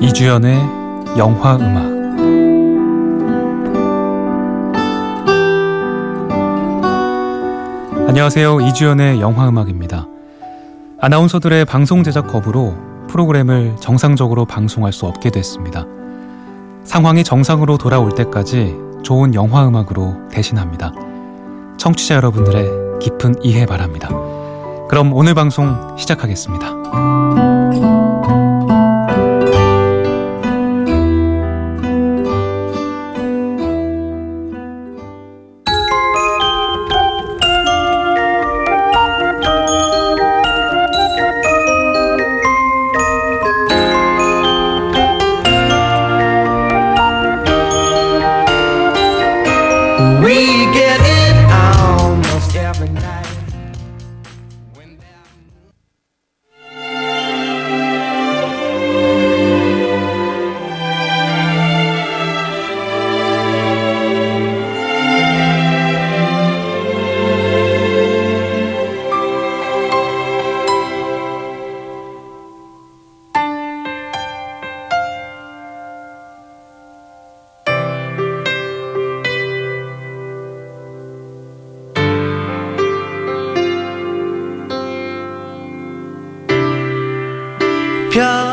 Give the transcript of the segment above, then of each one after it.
이주연의 영화 음악 안녕하세요. 이주연의 영화 음악입니다. 아나운서들의 방송 제작 거부로 프로그램을 정상적으로 방송할 수 없게 됐습니다. 상황이 정상으로 돌아올 때까지 좋은 영화 음악으로 대신합니다. 청취자 여러분들의 깊은 이해 바랍니다. 그럼 오늘 방송 시작하겠습니다. get 별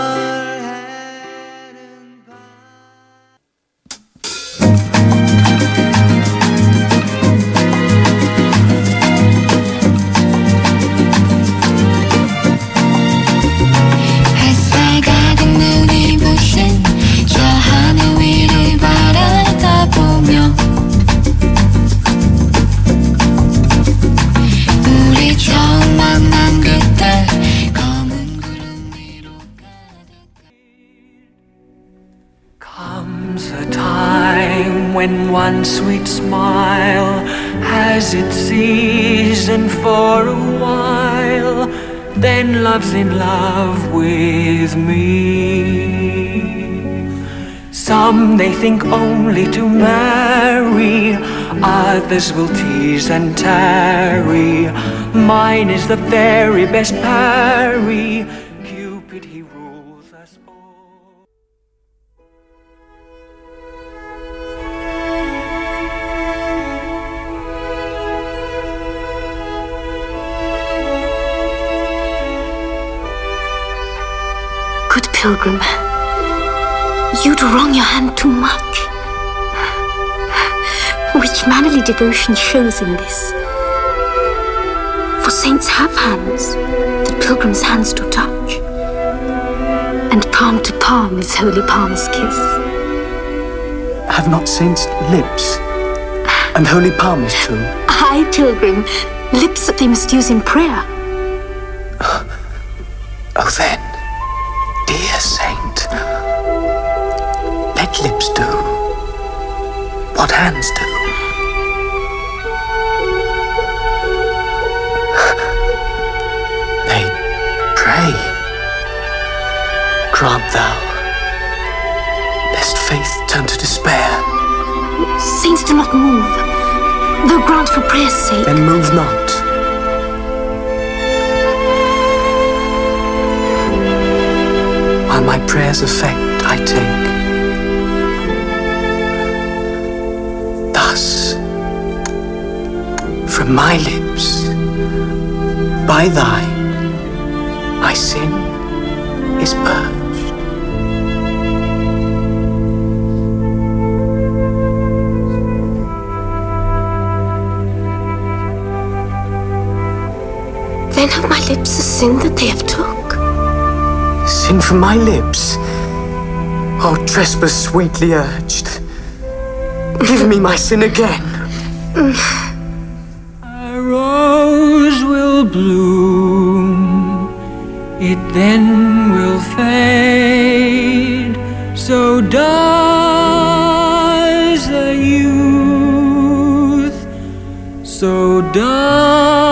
one sweet smile has its season for a while, then love's in love with me. Some they think only to marry, others will tease and tarry. Mine is the very best parry. Pilgrim. You'd wrong your hand too much. Which mannerly devotion shows in this? For saints have hands that pilgrims' hands do touch, and palm to palm is holy palm's kiss. Have not saints lips, and holy palms too? Aye, pilgrim, lips that they must use in prayer. Oh, then what hands do. they pray. Grant thou, lest faith turn to despair. Saints do not move, though grant for prayer's sake. Then move not. while my prayer's effect I take. From my lips, by thine, my sin is purged. Then have my lips a sin that they have took? sin from my lips. Oh, trespass sweetly urged. Give me my sin again. Mm. Bloom, it then will fade. So does the youth, so does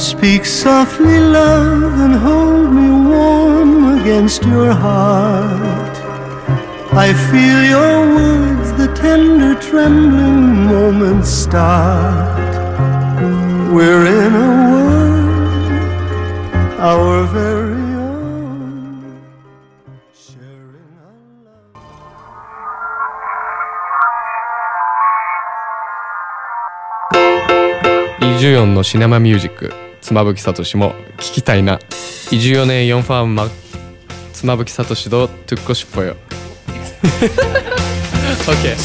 Speak softly, love, and hold me warm against your heart. I feel your words, the tender, trembling moments start. We're in a world, our very own, sharing our love. イジュヨンのシネマミュージック 妻夫木聡も聞きたいな。14年4ファンマ妻夫木聡とトゥ ッコシッポよ OK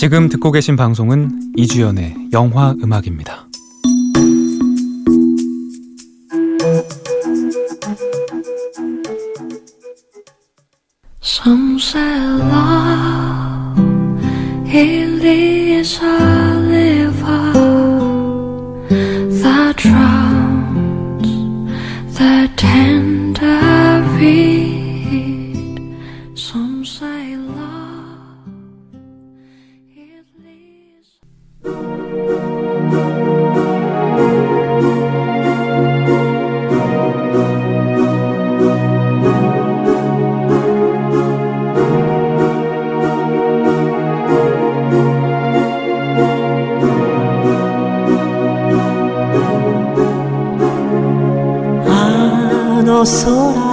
지금 듣고 계신 방송은 이주연의 영화 음악입니다. sorrar.